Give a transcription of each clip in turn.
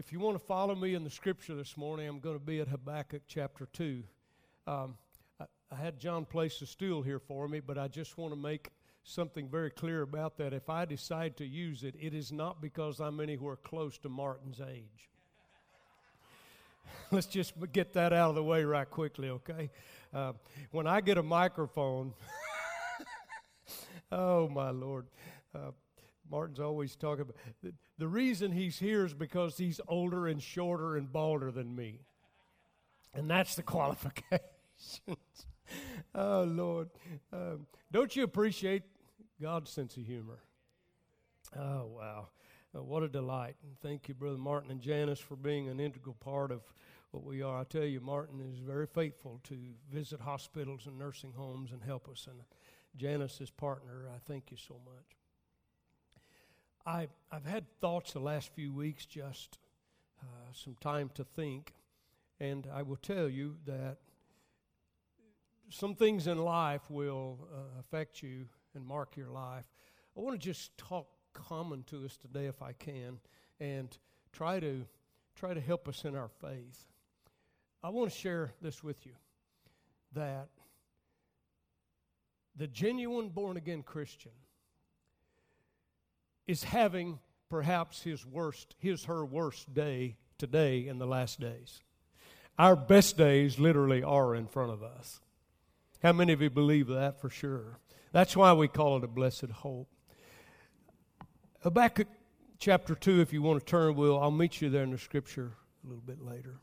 If you want to follow me in the scripture this morning, I'm going to be at Habakkuk chapter 2. Um, I, I had John place a stool here for me, but I just want to make something very clear about that. If I decide to use it, it is not because I'm anywhere close to Martin's age. Let's just get that out of the way right quickly, okay? Uh, when I get a microphone, oh my Lord. Uh, Martin's always talking about the, the reason he's here is because he's older and shorter and balder than me. And that's the qualifications. oh, Lord. Um, don't you appreciate God's sense of humor? Oh, wow. Uh, what a delight. And thank you, Brother Martin and Janice, for being an integral part of what we are. I tell you, Martin is very faithful to visit hospitals and nursing homes and help us. And Janice, partner, I thank you so much. I, I've had thoughts the last few weeks, just uh, some time to think, and I will tell you that some things in life will uh, affect you and mark your life. I want to just talk common to us today, if I can, and try to try to help us in our faith. I want to share this with you that the genuine born again Christian is having perhaps his worst, his, her worst day today in the last days. Our best days literally are in front of us. How many of you believe that for sure? That's why we call it a blessed hope. Habakkuk chapter 2, if you want to turn, will I'll meet you there in the scripture a little bit later.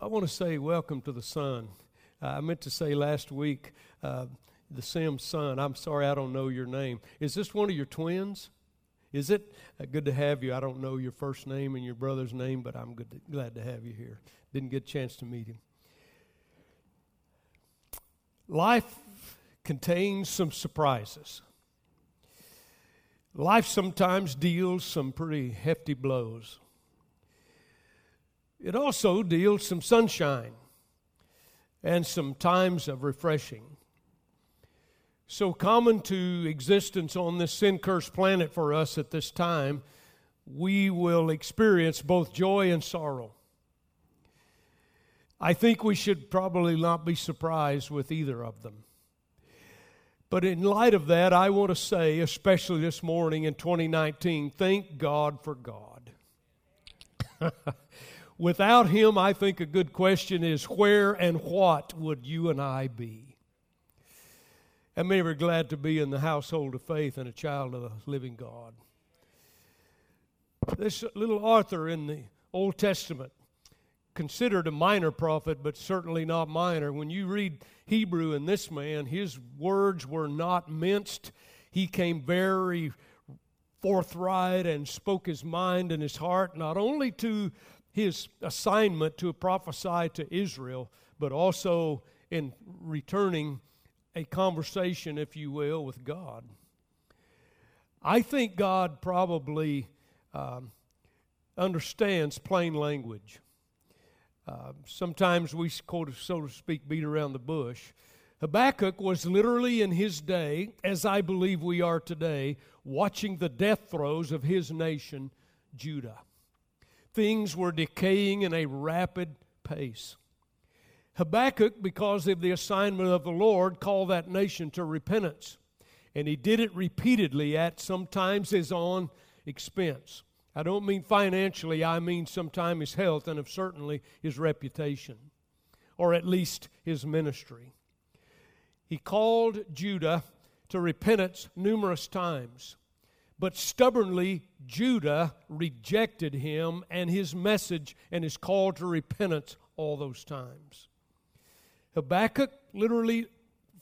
I want to say welcome to the son. Uh, I meant to say last week, uh, the Sims son. I'm sorry I don't know your name. Is this one of your twins? Is it? Uh, good to have you. I don't know your first name and your brother's name, but I'm good to, glad to have you here. Didn't get a chance to meet him. Life contains some surprises. Life sometimes deals some pretty hefty blows. It also deals some sunshine and some times of refreshing so common to existence on this sin cursed planet for us at this time, we will experience both joy and sorrow. I think we should probably not be surprised with either of them. But in light of that, I want to say, especially this morning in 2019, thank God for God. Without Him, I think a good question is where and what would you and I be? And many are glad to be in the household of faith and a child of the living God. This little Arthur in the Old Testament, considered a minor prophet, but certainly not minor. When you read Hebrew in this man, his words were not minced. He came very forthright and spoke his mind and his heart, not only to his assignment to prophesy to Israel, but also in returning a conversation, if you will, with God. I think God probably um, understands plain language. Uh, sometimes we, so to speak, beat around the bush. Habakkuk was literally in his day, as I believe we are today, watching the death throes of his nation, Judah. Things were decaying in a rapid pace. Habakkuk, because of the assignment of the Lord, called that nation to repentance. And he did it repeatedly at sometimes his own expense. I don't mean financially, I mean sometimes his health and of certainly his reputation, or at least his ministry. He called Judah to repentance numerous times, but stubbornly Judah rejected him and his message and his call to repentance all those times. Habakkuk literally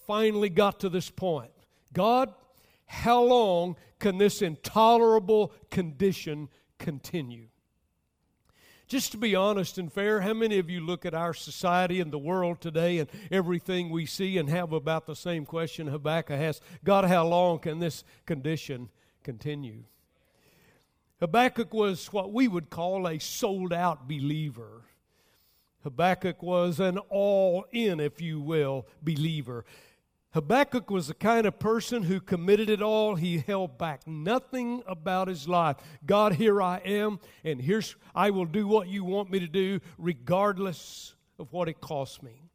finally got to this point God, how long can this intolerable condition continue? Just to be honest and fair, how many of you look at our society and the world today and everything we see and have about the same question Habakkuk has God, how long can this condition continue? Habakkuk was what we would call a sold out believer. Habakkuk was an all in, if you will, believer. Habakkuk was the kind of person who committed it all. He held back nothing about his life. God, here I am, and here's I will do what you want me to do, regardless of what it costs me.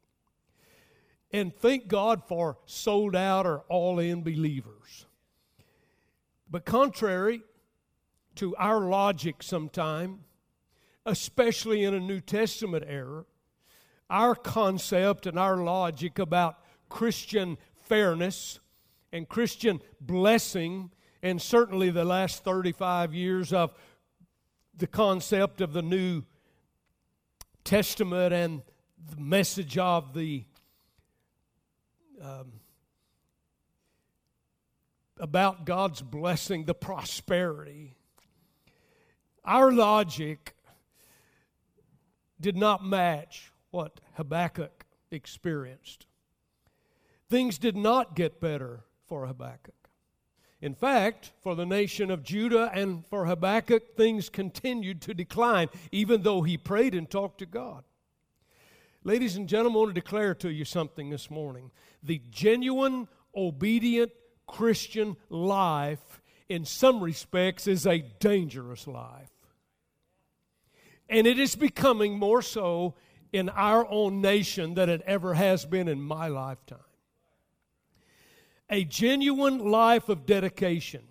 And thank God for sold out or all in believers. But contrary to our logic sometime, especially in a New Testament era, our concept and our logic about Christian fairness and Christian blessing, and certainly the last 35 years of the concept of the New Testament and the message of the um, about God's blessing, the prosperity. Our logic did not match what Habakkuk experienced. Things did not get better for Habakkuk. In fact, for the nation of Judah and for Habakkuk, things continued to decline, even though he prayed and talked to God. Ladies and gentlemen, I want to declare to you something this morning. The genuine, obedient Christian life, in some respects, is a dangerous life. And it is becoming more so in our own nation than it ever has been in my lifetime. A genuine life of dedication.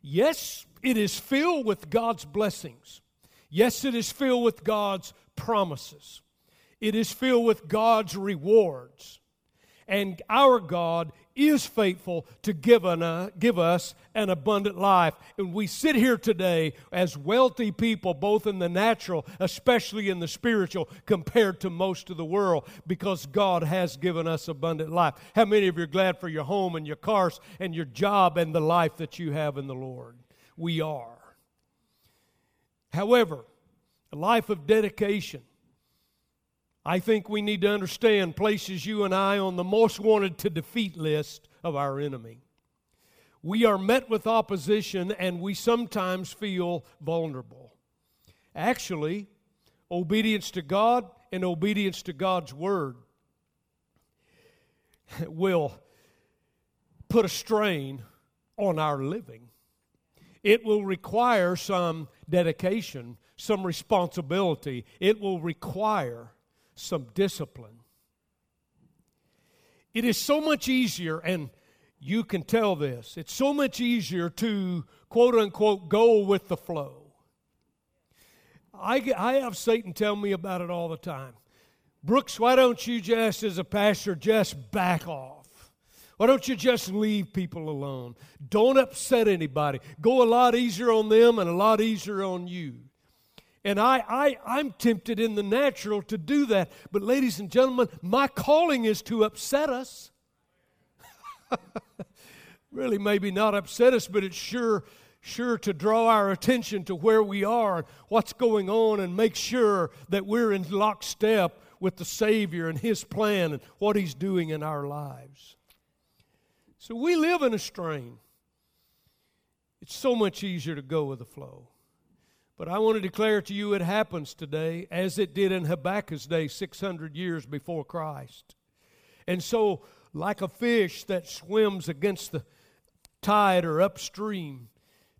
Yes, it is filled with God's blessings. Yes, it is filled with God's promises. It is filled with God's rewards. And our God is faithful to give, an, uh, give us an abundant life. And we sit here today as wealthy people, both in the natural, especially in the spiritual, compared to most of the world, because God has given us abundant life. How many of you are glad for your home and your cars and your job and the life that you have in the Lord? We are. However, a life of dedication I think we need to understand places you and I on the most wanted to defeat list of our enemy. We are met with opposition and we sometimes feel vulnerable. Actually, obedience to God and obedience to God's word will put a strain on our living. It will require some dedication, some responsibility. It will require some discipline. It is so much easier, and you can tell this, it's so much easier to quote unquote go with the flow. I, I have Satan tell me about it all the time. Brooks, why don't you just, as a pastor, just back off? Why don't you just leave people alone? Don't upset anybody. Go a lot easier on them and a lot easier on you. And I, I, I'm tempted in the natural to do that. But, ladies and gentlemen, my calling is to upset us. really, maybe not upset us, but it's sure, sure to draw our attention to where we are, what's going on, and make sure that we're in lockstep with the Savior and His plan and what He's doing in our lives. So we live in a strain. It's so much easier to go with the flow. But I want to declare to you it happens today as it did in Habakkuk's day 600 years before Christ. And so, like a fish that swims against the tide or upstream,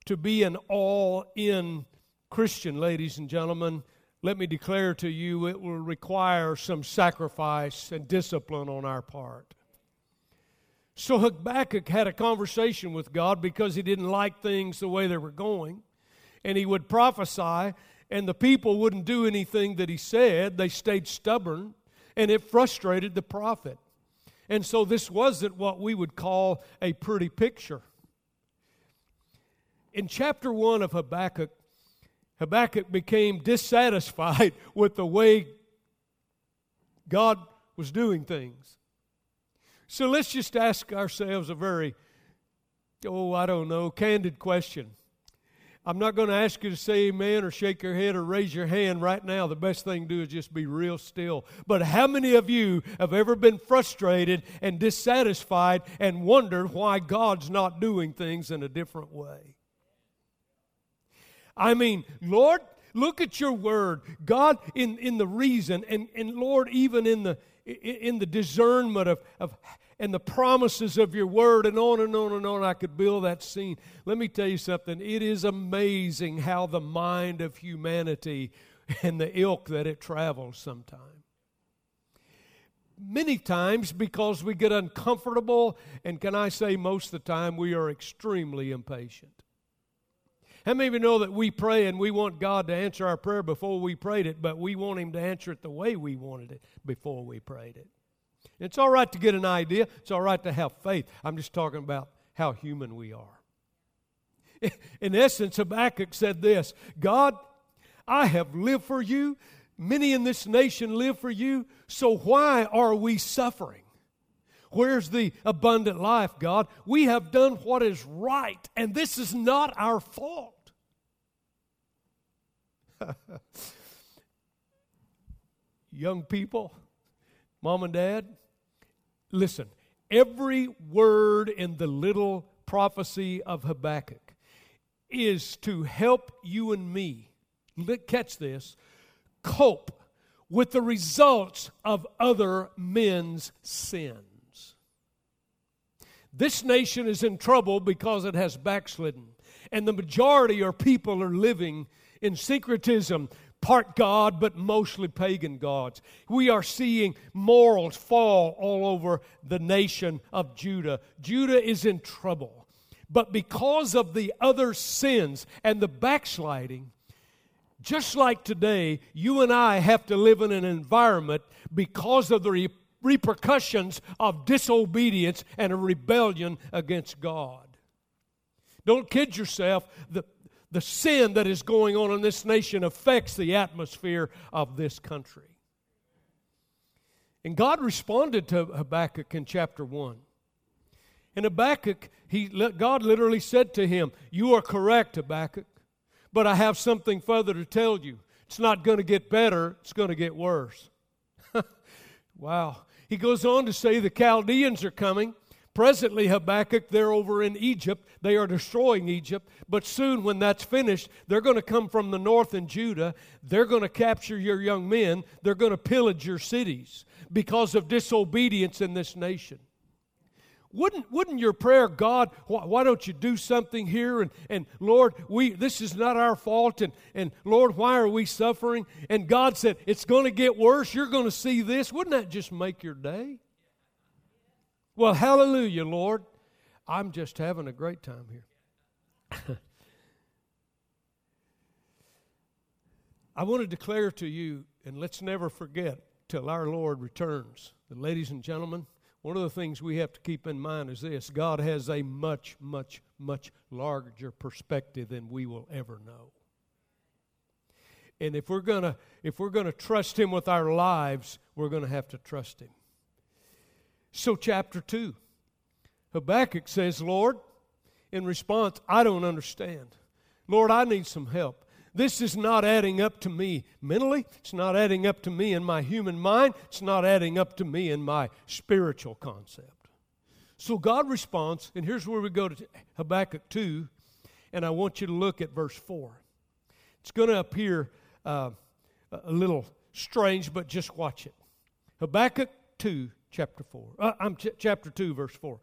to be an all in Christian, ladies and gentlemen, let me declare to you it will require some sacrifice and discipline on our part. So Habakkuk had a conversation with God because he didn't like things the way they were going and he would prophesy, and the people wouldn't do anything that he said. They stayed stubborn, and it frustrated the prophet. And so this wasn't what we would call a pretty picture. In chapter 1 of Habakkuk, Habakkuk became dissatisfied with the way God was doing things. So let's just ask ourselves a very, oh, I don't know, candid question. I'm not going to ask you to say amen or shake your head or raise your hand right now. The best thing to do is just be real still. But how many of you have ever been frustrated and dissatisfied and wondered why God's not doing things in a different way? I mean, Lord, look at your word. God, in, in the reason, and, and Lord, even in the, in the discernment of, of and the promises of your word, and on and on and on. I could build that scene. Let me tell you something. It is amazing how the mind of humanity and the ilk that it travels sometimes. Many times because we get uncomfortable, and can I say most of the time we are extremely impatient. How many of you know that we pray and we want God to answer our prayer before we prayed it, but we want Him to answer it the way we wanted it before we prayed it? It's all right to get an idea, it's all right to have faith. I'm just talking about how human we are. In essence, Habakkuk said this God, I have lived for you. Many in this nation live for you. So why are we suffering? Where's the abundant life, God? We have done what is right, and this is not our fault. Young people, mom and dad, listen. Every word in the little prophecy of Habakkuk is to help you and me, catch this, cope with the results of other men's sins. This nation is in trouble because it has backslidden. And the majority of people are living in syncretism, part God, but mostly pagan gods. We are seeing morals fall all over the nation of Judah. Judah is in trouble. But because of the other sins and the backsliding, just like today, you and I have to live in an environment because of the repercussions of disobedience and a rebellion against God. Don't kid yourself. The, the sin that is going on in this nation affects the atmosphere of this country. And God responded to Habakkuk in chapter 1. In Habakkuk, he, God literally said to him, You are correct, Habakkuk, but I have something further to tell you. It's not going to get better, it's going to get worse. wow. He goes on to say the Chaldeans are coming. Presently, Habakkuk, they're over in Egypt. They are destroying Egypt. But soon, when that's finished, they're going to come from the north in Judah. They're going to capture your young men. They're going to pillage your cities because of disobedience in this nation. Wouldn't, wouldn't your prayer, God, why, why, don't you do something here? And, and Lord, we, this is not our fault. And, and Lord, why are we suffering? And God said, It's going to get worse. You're going to see this. Wouldn't that just make your day? Well, hallelujah, Lord. I'm just having a great time here. I want to declare to you, and let's never forget till our Lord returns, that, ladies and gentlemen, one of the things we have to keep in mind is this God has a much, much, much larger perspective than we will ever know. And if we're gonna if we're gonna trust him with our lives, we're gonna have to trust him. So chapter two. Habakkuk says, Lord, in response, I don't understand. Lord, I need some help. This is not adding up to me mentally. It's not adding up to me in my human mind. It's not adding up to me in my spiritual concept. So God responds, and here's where we go to Habakkuk 2, and I want you to look at verse 4. It's going to appear uh, a little strange, but just watch it. Habakkuk 2, chapter 4. Uh, I'm ch- chapter 2, verse 4.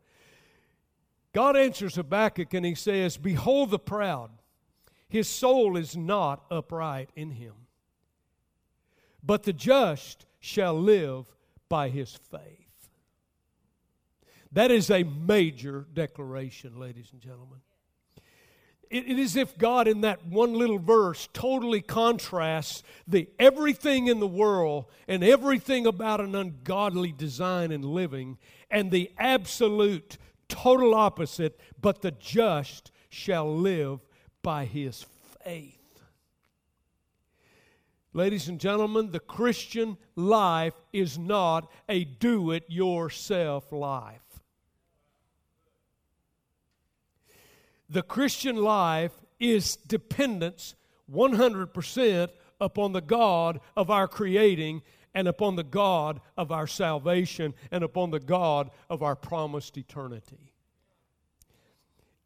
God answers Habakkuk and he says, Behold the proud his soul is not upright in him. But the just shall live by his faith. That is a major declaration, ladies and gentlemen. It, it is if God, in that one little verse, totally contrasts the everything in the world and everything about an ungodly design and living, and the absolute, total opposite, but the just shall live by his faith. Ladies and gentlemen, the Christian life is not a do it yourself life. The Christian life is dependence 100% upon the God of our creating and upon the God of our salvation and upon the God of our promised eternity.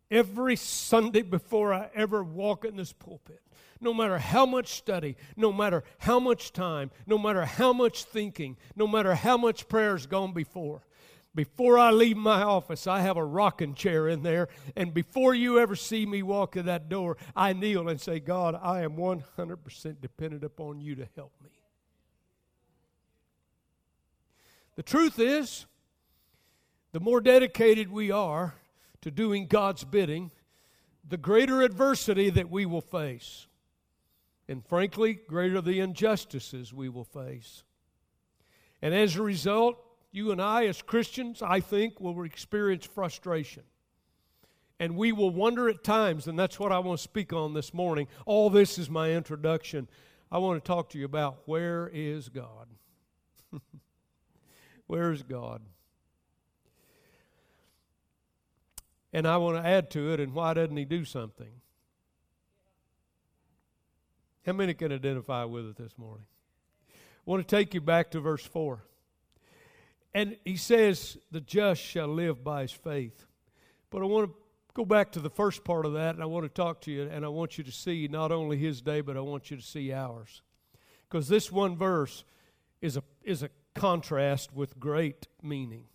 Every Sunday before I ever walk in this pulpit, no matter how much study, no matter how much time, no matter how much thinking, no matter how much prayer has gone before, Before I leave my office, I have a rocking chair in there. And before you ever see me walk in that door, I kneel and say, God, I am 100% dependent upon you to help me. The truth is, the more dedicated we are to doing God's bidding, the greater adversity that we will face. And frankly, greater the injustices we will face. And as a result, you and I, as Christians, I think, will experience frustration. And we will wonder at times, and that's what I want to speak on this morning. All this is my introduction. I want to talk to you about where is God? where is God? And I want to add to it, and why doesn't He do something? How many can identify with it this morning? I want to take you back to verse 4. And he says, The just shall live by his faith. But I want to go back to the first part of that, and I want to talk to you, and I want you to see not only his day, but I want you to see ours. Because this one verse is a, is a contrast with great meaning.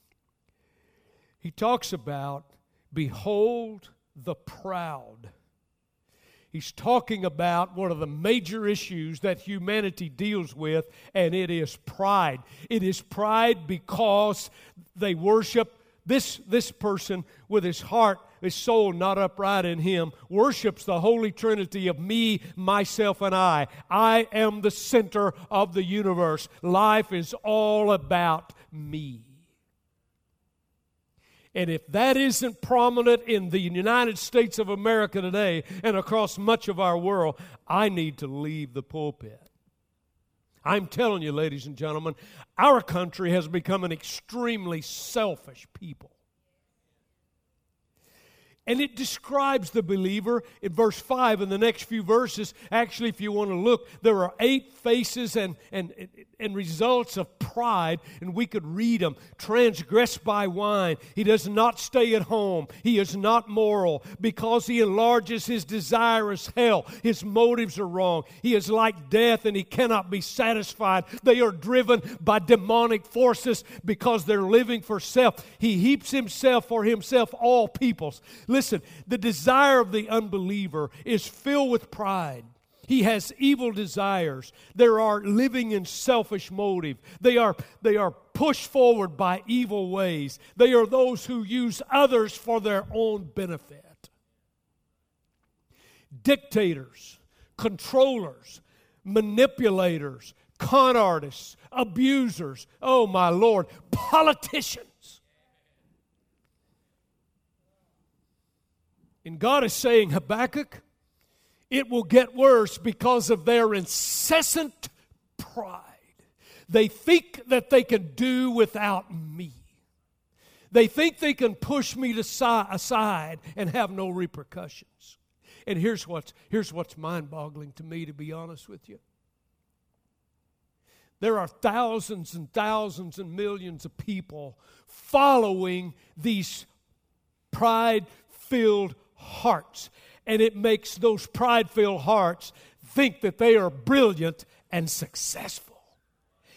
He talks about, Behold the proud He's talking about one of the major issues that humanity deals with, and it is pride. It is pride because they worship this, this person with his heart, his soul not upright in him, worships the Holy Trinity of me, myself, and I. I am the center of the universe. Life is all about me. And if that isn't prominent in the United States of America today and across much of our world, I need to leave the pulpit. I'm telling you, ladies and gentlemen, our country has become an extremely selfish people. And it describes the believer in verse 5 and the next few verses. Actually, if you want to look, there are eight faces and, and, and results of pride, and we could read them. Transgressed by wine. He does not stay at home. He is not moral. Because he enlarges his desirous hell, his motives are wrong. He is like death, and he cannot be satisfied. They are driven by demonic forces because they're living for self. He heaps himself for himself all peoples. Listen, the desire of the unbeliever is filled with pride. He has evil desires. They are living in selfish motive. They are, they are pushed forward by evil ways. They are those who use others for their own benefit. Dictators, controllers, manipulators, con artists, abusers. Oh, my Lord, politicians And God is saying, Habakkuk, it will get worse because of their incessant pride. They think that they can do without me. They think they can push me to si- aside and have no repercussions. And here's what's, here's what's mind boggling to me, to be honest with you. There are thousands and thousands and millions of people following these pride filled hearts. And it makes those pride filled hearts think that they are brilliant and successful.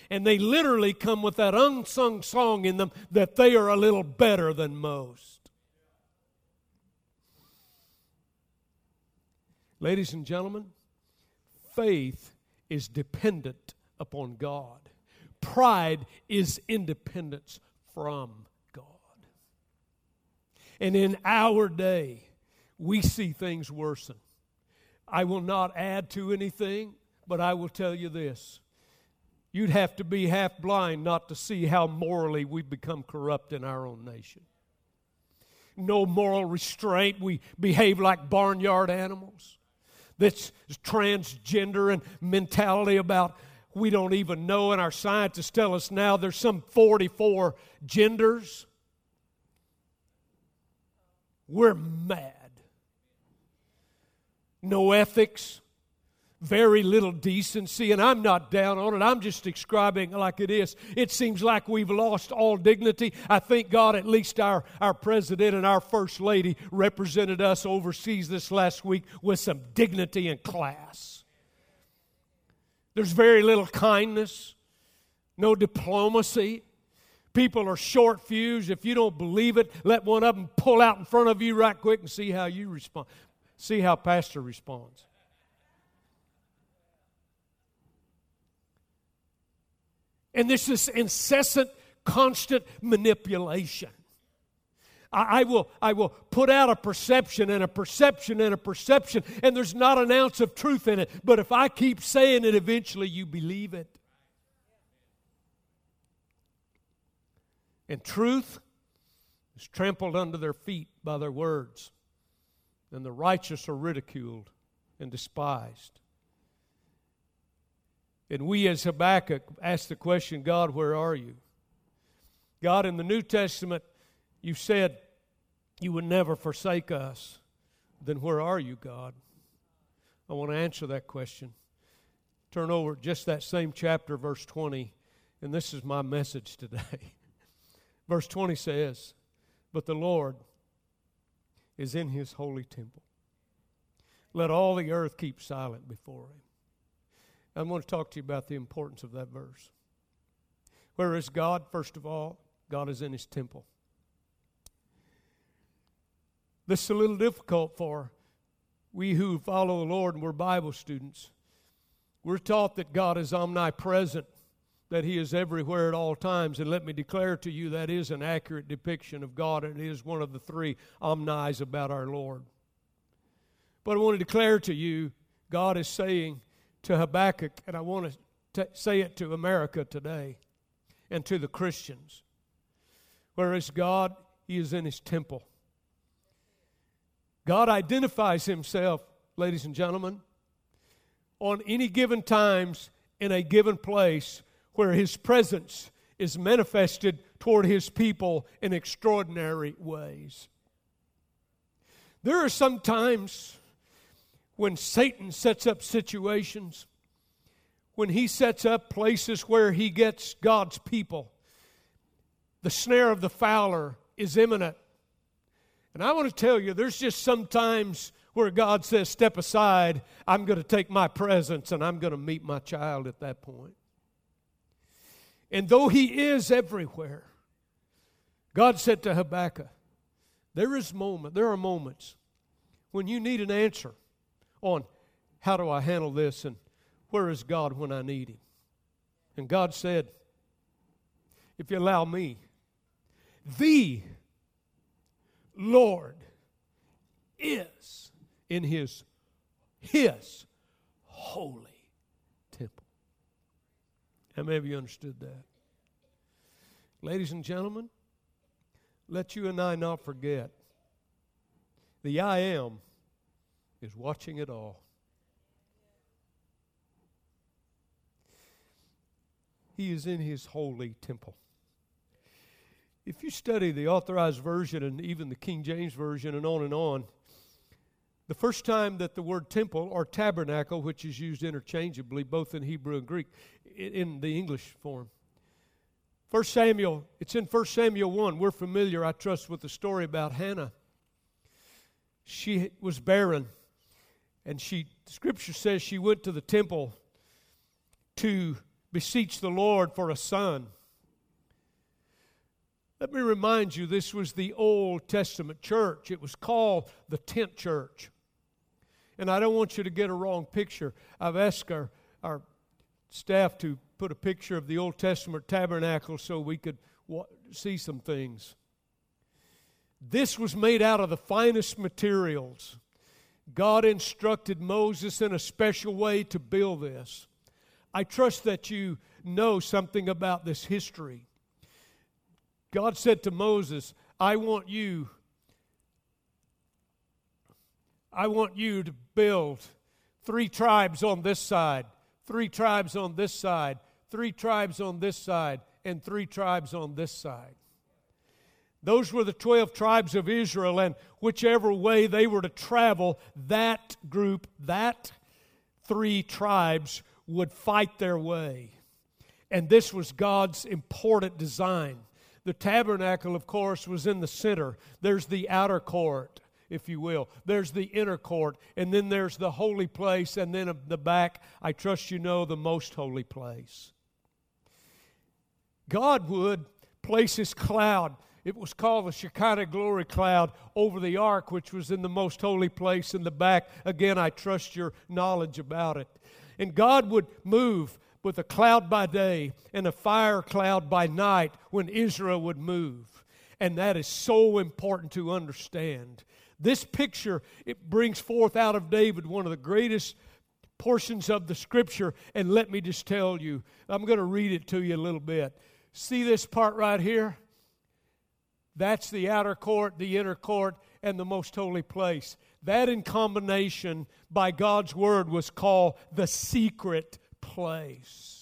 And they literally come with that unsung song in them that they are a little better than most. Ladies and gentlemen, faith is dependent upon God. Pride is independence from God. And in our day, we see things worsen. I will not add to anything, but I will tell you this. You'd have to be half blind not to see how morally we've become corrupt in our own nation. No moral restraint. We behave like barnyard animals. This transgender and mentality about we don't even know, and our scientists tell us now there's some 44 genders. We're mad no ethics, very little decency, and I'm not down on it. I'm just describing like it is. It seems like we've lost all dignity. I thank God at least our, our president and our first lady represented us overseas this last week with some dignity and class. There's very little kindness, no diplomacy. People are short fused. If you don't believe it, let one of them pull out in front of you right quick and see how you respond. See how Pastor responds. And there's this is incessant, constant manipulation. I, I, will, I will put out a perception and a perception and a perception, and there's not an ounce of truth in it. But if I keep saying it, eventually you believe it. And truth is trampled under their feet by their words, and the righteous are ridiculed and despised. And we, as Habakkuk, ask the question God, where are you? God, in the New Testament, you said you would never forsake us. Then where are you, God? I want to answer that question. Turn over just that same chapter, verse 20, and this is my message today. verse 20 says, But the Lord is in his holy temple. Let all the earth keep silent before him. I want to talk to you about the importance of that verse. Where is God? First of all, God is in his temple. This is a little difficult for we who follow the Lord and we're Bible students. We're taught that God is omnipresent, that He is everywhere at all times. And let me declare to you that is an accurate depiction of God, and it is one of the three omnis about our Lord. But I want to declare to you, God is saying to Habakkuk, and I want to t- say it to America today and to the Christians. Whereas God, He is in His temple. God identifies himself, ladies and gentlemen, on any given times in a given place where his presence is manifested toward his people in extraordinary ways. There are some times when Satan sets up situations, when he sets up places where he gets God's people. The snare of the fowler is imminent and I want to tell you, there's just some times where God says, Step aside, I'm going to take my presence and I'm going to meet my child at that point. And though He is everywhere, God said to Habakkuk, There is moment, there are moments when you need an answer on how do I handle this and where is God when I need Him. And God said, If you allow me, the Lord is in his his holy. How many of you understood that? Ladies and gentlemen, let you and I not forget the I am is watching it all. He is in his holy temple. If you study the authorized version and even the King James version and on and on, the first time that the word temple or tabernacle, which is used interchangeably both in Hebrew and Greek, in the English form. First Samuel, it's in First Samuel 1. We're familiar, I trust, with the story about Hannah. She was barren, and she, scripture says she went to the temple to beseech the Lord for a son. Let me remind you, this was the Old Testament church. It was called the tent church. And I don't want you to get a wrong picture. I've asked our staff to put a picture of the Old Testament tabernacle so we could wa- see some things. This was made out of the finest materials. God instructed Moses in a special way to build this. I trust that you know something about this history. God said to Moses, I want you I want you to build three tribes on this side, three tribes on this side, three tribes on this side, and three tribes on this side. Those were the 12 tribes of Israel, and whichever way they were to travel, that group, that three tribes would fight their way. And this was God's important design. The tabernacle, of course, was in the center. There's the outer court, if you will. There's the inner court, and then there's the holy place, and then the back, I trust you know, the most holy place. God would place his cloud. It was called the Shekinah glory cloud over the ark, which was in the most holy place in the back. Again, I trust your knowledge about it. And God would move with a cloud by day and a fire cloud by night when Israel would move. And that is so important to understand. This picture, it brings forth out of David one of the greatest portions of the scripture. And let me just tell you, I'm going to read it to you a little bit. See this part right here? That's the outer court, the inner court, and the most holy place. That in combination by God's word was called the secret place.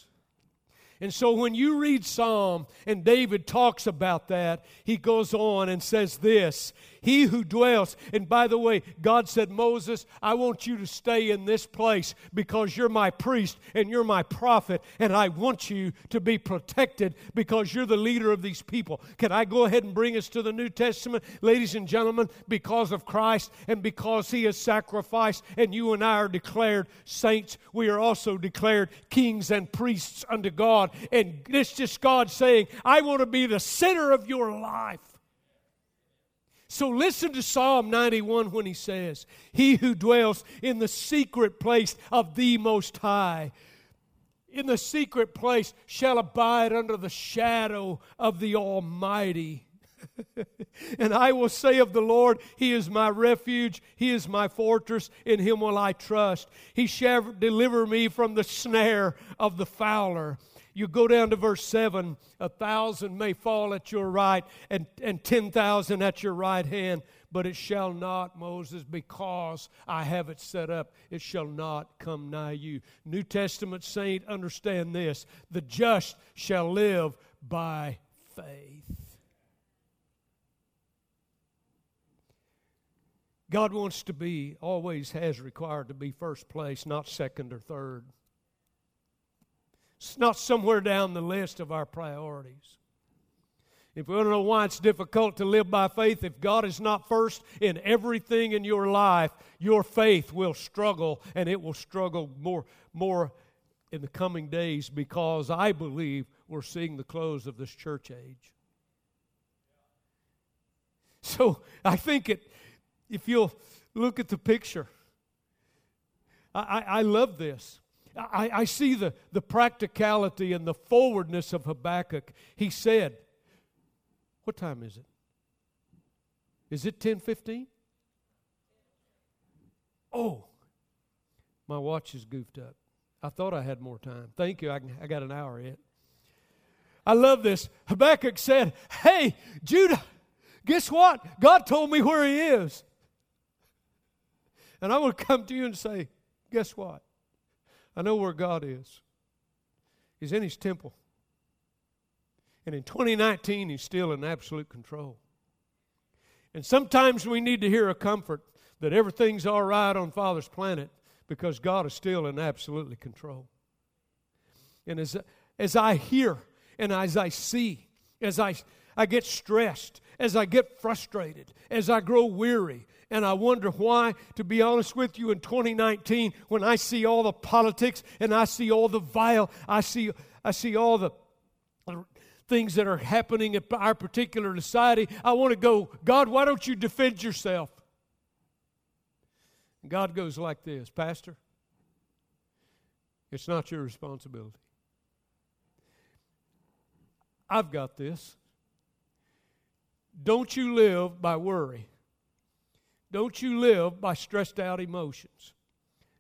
And so when you read Psalm and David talks about that, he goes on and says this He who dwells, and by the way, God said, Moses, I want you to stay in this place because you're my priest and you're my prophet, and I want you to be protected because you're the leader of these people. Can I go ahead and bring us to the New Testament? Ladies and gentlemen, because of Christ and because he has sacrificed, and you and I are declared saints, we are also declared kings and priests unto God. God. And it's just God saying, I want to be the center of your life. So listen to Psalm 91 when he says, He who dwells in the secret place of the Most High, in the secret place shall abide under the shadow of the Almighty. and I will say of the Lord, He is my refuge, He is my fortress, in Him will I trust. He shall deliver me from the snare of the fowler you go down to verse 7 a thousand may fall at your right and, and 10,000 at your right hand, but it shall not, Moses, because I have it set up, it shall not come nigh you. New Testament saint, understand this the just shall live by faith. God wants to be, always has required to be first place, not second or third. It's not somewhere down the list of our priorities. If we want to know why it's difficult to live by faith, if God is not first in everything in your life, your faith will struggle, and it will struggle more, more in the coming days because I believe we're seeing the close of this church age. So I think it, if you'll look at the picture, I, I, I love this. I, I see the, the practicality and the forwardness of Habakkuk. He said, What time is it? Is it 10:15? Oh, my watch is goofed up. I thought I had more time. Thank you. I, I got an hour yet. I love this. Habakkuk said, Hey, Judah, guess what? God told me where he is. And I to come to you and say, Guess what? I know where God is. He's in His temple. And in 2019, He's still in absolute control. And sometimes we need to hear a comfort that everything's all right on Father's planet because God is still in absolutely control. And as, as I hear and as I see, as I, I get stressed, as I get frustrated, as I grow weary, and I wonder why, to be honest with you, in 2019, when I see all the politics and I see all the vile, I see, I see all the things that are happening in our particular society, I want to go, God, why don't you defend yourself? God goes like this Pastor, it's not your responsibility. I've got this. Don't you live by worry. Don't you live by stressed out emotions.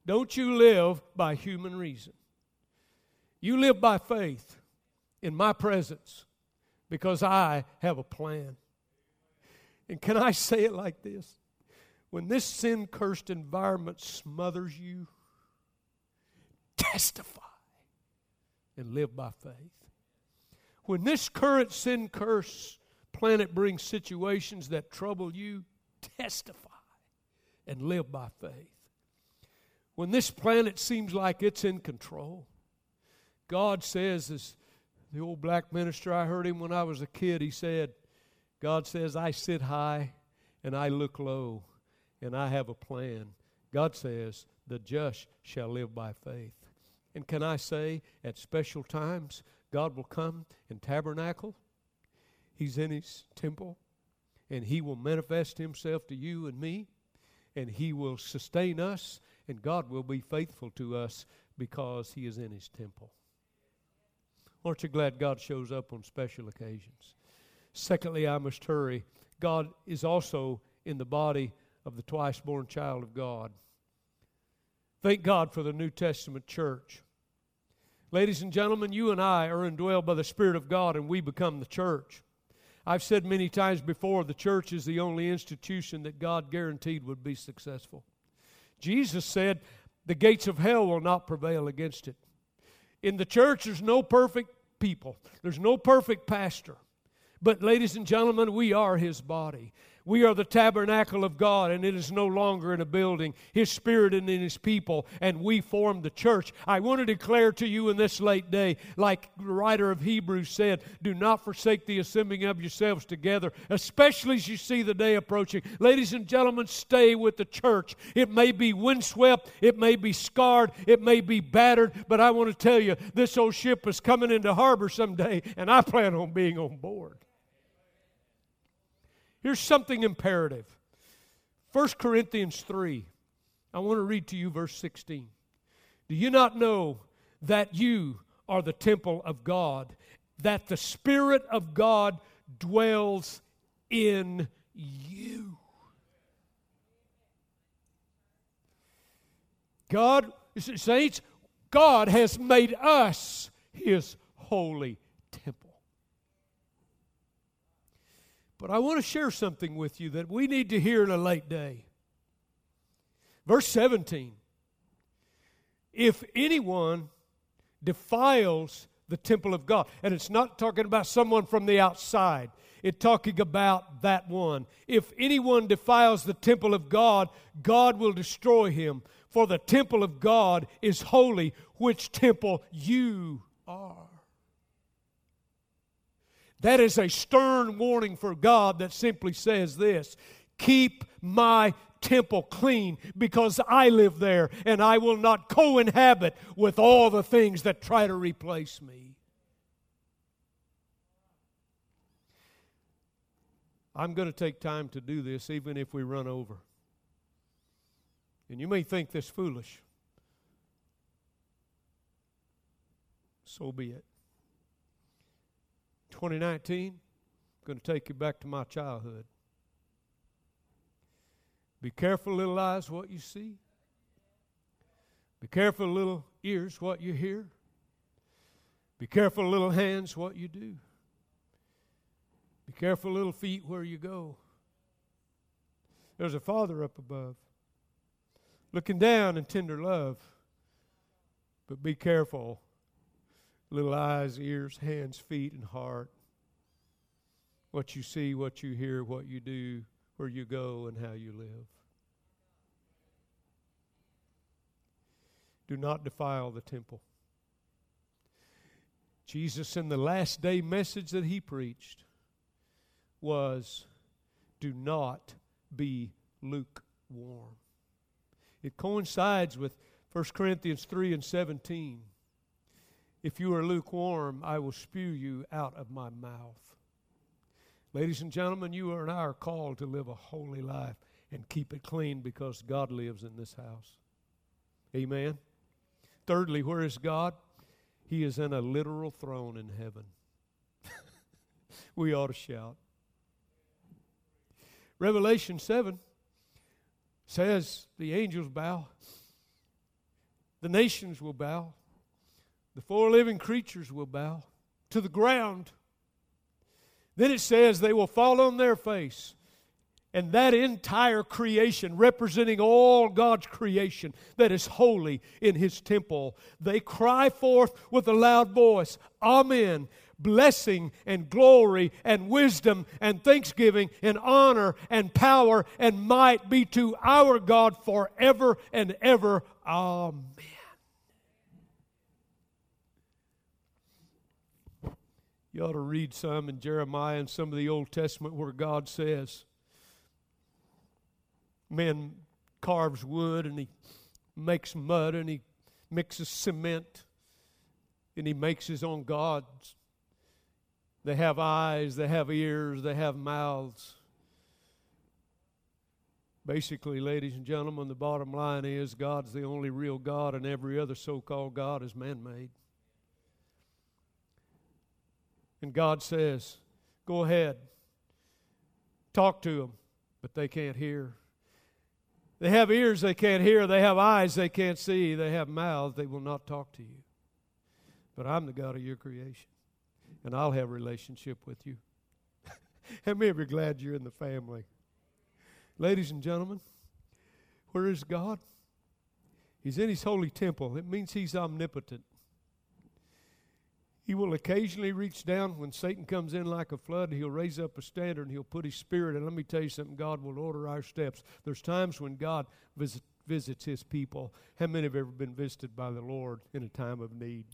Don't you live by human reason. You live by faith in my presence because I have a plan. And can I say it like this? When this sin cursed environment smothers you, testify and live by faith. When this current sin curse planet brings situations that trouble you, testify and live by faith. When this planet seems like it's in control, God says, as the old black minister, I heard him when I was a kid, he said, God says, I sit high and I look low and I have a plan. God says, the just shall live by faith. And can I say, at special times, God will come and tabernacle He's in His temple, and He will manifest Himself to you and me, and He will sustain us, and God will be faithful to us because He is in His temple. Aren't you glad God shows up on special occasions? Secondly, I must hurry. God is also in the body of the twice born child of God. Thank God for the New Testament church. Ladies and gentlemen, you and I are indwelled by the Spirit of God and we become the church. I've said many times before the church is the only institution that God guaranteed would be successful. Jesus said, The gates of hell will not prevail against it. In the church, there's no perfect people, there's no perfect pastor. But, ladies and gentlemen, we are his body. We are the tabernacle of God, and it is no longer in a building. His Spirit and in His people, and we form the church. I want to declare to you in this late day, like the writer of Hebrews said, do not forsake the assembling of yourselves together, especially as you see the day approaching. Ladies and gentlemen, stay with the church. It may be windswept, it may be scarred, it may be battered, but I want to tell you, this old ship is coming into harbor someday, and I plan on being on board. Here's something imperative 1 Corinthians 3. I want to read to you verse 16. Do you not know that you are the temple of God, that the Spirit of God dwells in you? God, saints, God has made us his holy temple. But I want to share something with you that we need to hear in a late day. Verse 17 If anyone defiles the temple of God, and it's not talking about someone from the outside, it's talking about that one. If anyone defiles the temple of God, God will destroy him. For the temple of God is holy, which temple you are. That is a stern warning for God that simply says this Keep my temple clean because I live there and I will not co inhabit with all the things that try to replace me. I'm going to take time to do this even if we run over. And you may think this foolish. So be it. 2019, I'm going to take you back to my childhood. Be careful, little eyes, what you see. Be careful, little ears, what you hear. Be careful, little hands, what you do. Be careful, little feet, where you go. There's a Father up above, looking down in tender love. But be careful little eyes, ears, hands, feet, and heart. What you see, what you hear, what you do, where you go, and how you live. Do not defile the temple. Jesus, in the last day message that he preached, was do not be lukewarm. It coincides with 1 Corinthians 3 and 17. If you are lukewarm, I will spew you out of my mouth. Ladies and gentlemen, you and I are called to live a holy life and keep it clean because God lives in this house. Amen. Thirdly, where is God? He is in a literal throne in heaven. we ought to shout. Revelation 7 says the angels bow, the nations will bow, the four living creatures will bow to the ground. Then it says they will fall on their face. And that entire creation, representing all God's creation that is holy in His temple, they cry forth with a loud voice, Amen. Blessing and glory and wisdom and thanksgiving and honor and power and might be to our God forever and ever. Amen. You ought to read some in Jeremiah and some of the Old Testament where God says, Man carves wood and he makes mud and he mixes cement and he makes his own gods. They have eyes, they have ears, they have mouths. Basically, ladies and gentlemen, the bottom line is God's the only real God, and every other so called God is man made. And God says, Go ahead, talk to them, but they can't hear. They have ears they can't hear. They have eyes they can't see. They have mouths they will not talk to you. But I'm the God of your creation, and I'll have relationship with you. How many of you are glad you're in the family? Ladies and gentlemen, where is God? He's in his holy temple. It means he's omnipotent. He will occasionally reach down when Satan comes in like a flood. He'll raise up a standard and he'll put his spirit. And let me tell you something God will order our steps. There's times when God visit, visits his people. How many have ever been visited by the Lord in a time of need?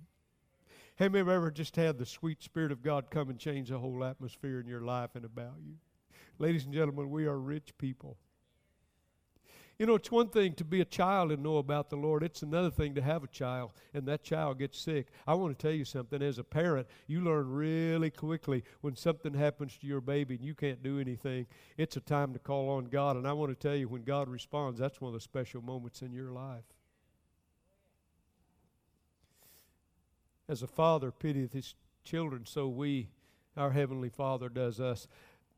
How many have ever just had the sweet spirit of God come and change the whole atmosphere in your life and about you? Ladies and gentlemen, we are rich people. You know, it's one thing to be a child and know about the Lord. It's another thing to have a child and that child gets sick. I want to tell you something. As a parent, you learn really quickly when something happens to your baby and you can't do anything. It's a time to call on God. And I want to tell you, when God responds, that's one of the special moments in your life. As a father pitieth his children, so we, our Heavenly Father, does us.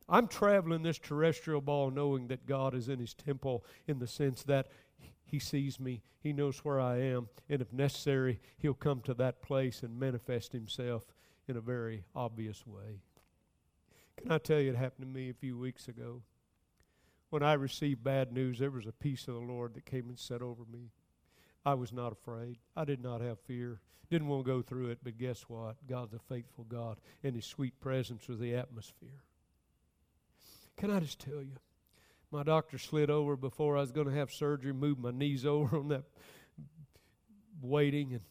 I'm traveling this terrestrial ball knowing that God is in His temple in the sense that He sees me, He knows where I am, and if necessary, He'll come to that place and manifest Himself in a very obvious way. Can I tell you, it happened to me a few weeks ago. When I received bad news, there was a peace of the Lord that came and set over me. I was not afraid. I did not have fear. Didn't want to go through it, but guess what? God's a faithful God, and His sweet presence was the atmosphere. Can I just tell you? My doctor slid over before I was going to have surgery, moved my knees over on that waiting, and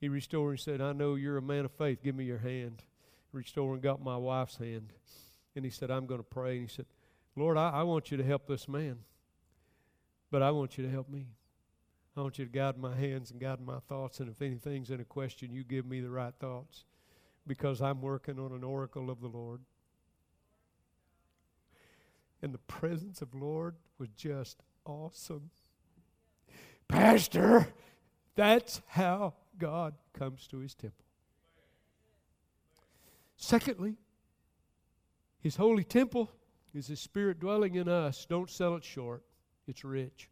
he restored and said, I know you're a man of faith. Give me your hand. Restored and got my wife's hand. And he said, I'm going to pray. And he said, Lord, I, I want you to help this man, but I want you to help me. I want you to guide my hands and guide my thoughts. And if anything's in a question, you give me the right thoughts because I'm working on an oracle of the Lord and the presence of Lord was just awesome. Pastor, that's how God comes to his temple. Secondly, his holy temple is his spirit dwelling in us. Don't sell it short, it's rich.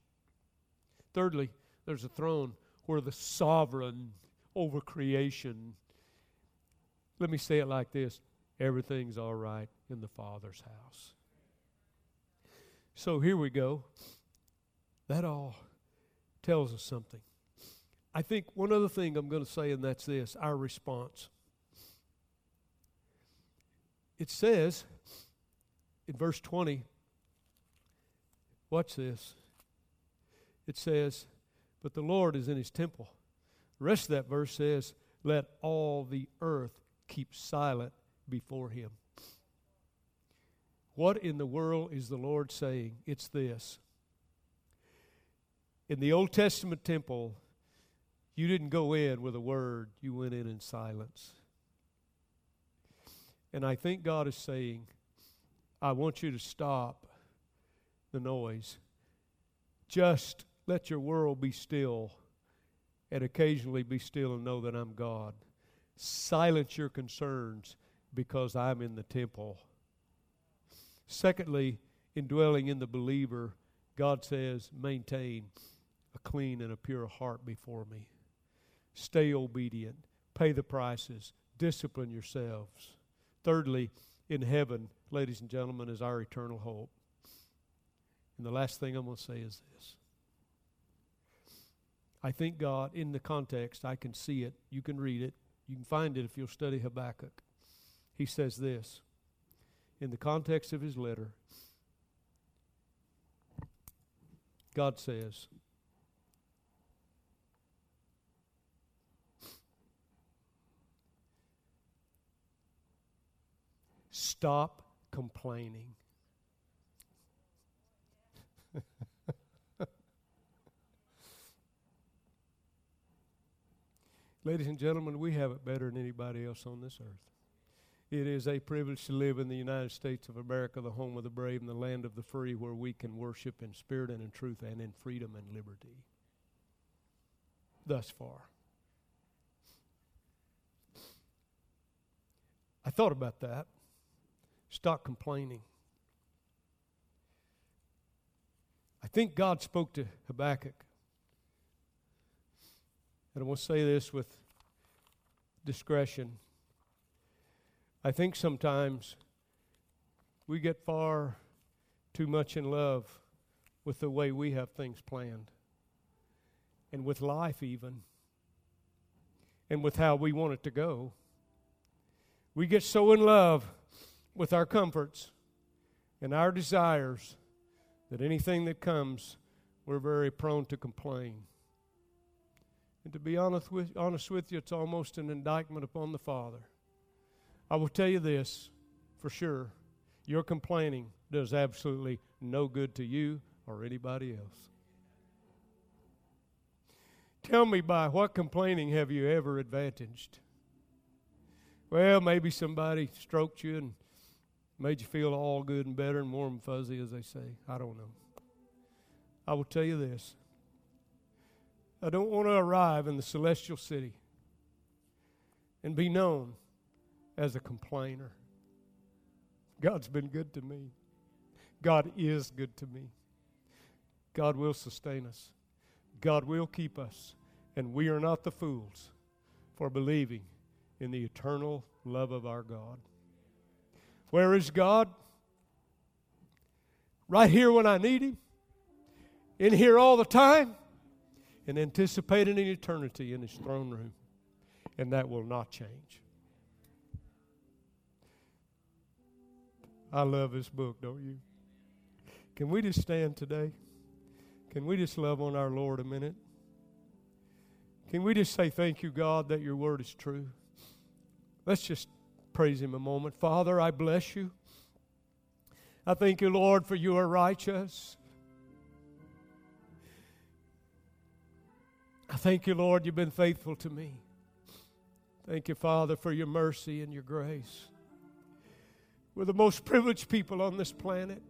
Thirdly, there's a throne where the sovereign over creation. Let me say it like this everything's all right in the Father's house. So here we go. That all tells us something. I think one other thing I'm going to say, and that's this our response. It says in verse 20, watch this. It says, But the Lord is in his temple. The rest of that verse says, Let all the earth keep silent before him. What in the world is the Lord saying? It's this. In the Old Testament temple, you didn't go in with a word, you went in in silence. And I think God is saying, I want you to stop the noise. Just let your world be still and occasionally be still and know that I'm God. Silence your concerns because I'm in the temple Secondly, indwelling in the believer, God says, maintain a clean and a pure heart before me. Stay obedient. Pay the prices. Discipline yourselves. Thirdly, in heaven, ladies and gentlemen, is our eternal hope. And the last thing I'm going to say is this. I think God, in the context, I can see it. You can read it. You can find it if you'll study Habakkuk. He says this in the context of his letter, God says, Stop complaining. Ladies and gentlemen, we have it better than anybody else on this earth. It is a privilege to live in the United States of America, the home of the brave and the land of the free, where we can worship in spirit and in truth and in freedom and liberty. Thus far. I thought about that. Stop complaining. I think God spoke to Habakkuk. And I will say this with discretion. I think sometimes we get far too much in love with the way we have things planned, and with life, even, and with how we want it to go. We get so in love with our comforts and our desires that anything that comes, we're very prone to complain. And to be honest with, honest with you, it's almost an indictment upon the Father. I will tell you this for sure your complaining does absolutely no good to you or anybody else. Tell me by what complaining have you ever advantaged? Well, maybe somebody stroked you and made you feel all good and better and warm and fuzzy, as they say. I don't know. I will tell you this I don't want to arrive in the celestial city and be known as a complainer. God's been good to me. God is good to me. God will sustain us. God will keep us. And we are not the fools for believing in the eternal love of our God. Where is God? Right here when I need Him, in here all the time, and anticipating an eternity in His throne room. And that will not change. I love this book, don't you? Can we just stand today? Can we just love on our Lord a minute? Can we just say, Thank you, God, that your word is true? Let's just praise Him a moment. Father, I bless you. I thank you, Lord, for you are righteous. I thank you, Lord, you've been faithful to me. Thank you, Father, for your mercy and your grace. We're the most privileged people on this planet.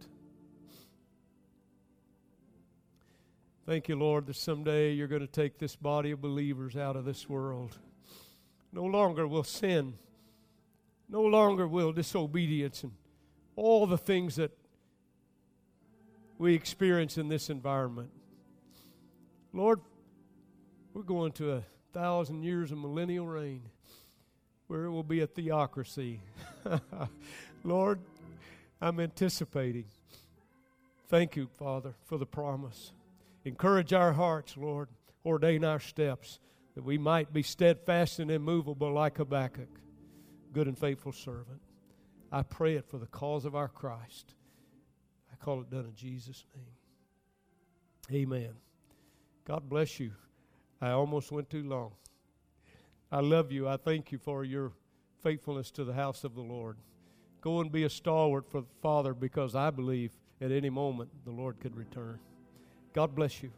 Thank you, Lord, that someday you're going to take this body of believers out of this world. No longer will sin, no longer will disobedience, and all the things that we experience in this environment. Lord, we're going to a thousand years of millennial reign where it will be a theocracy. Lord, I'm anticipating. Thank you, Father, for the promise. Encourage our hearts, Lord. Ordain our steps that we might be steadfast and immovable like Habakkuk, good and faithful servant. I pray it for the cause of our Christ. I call it done in Jesus' name. Amen. God bless you. I almost went too long. I love you. I thank you for your faithfulness to the house of the Lord. Go and be a stalwart for the Father because I believe at any moment the Lord could return. God bless you.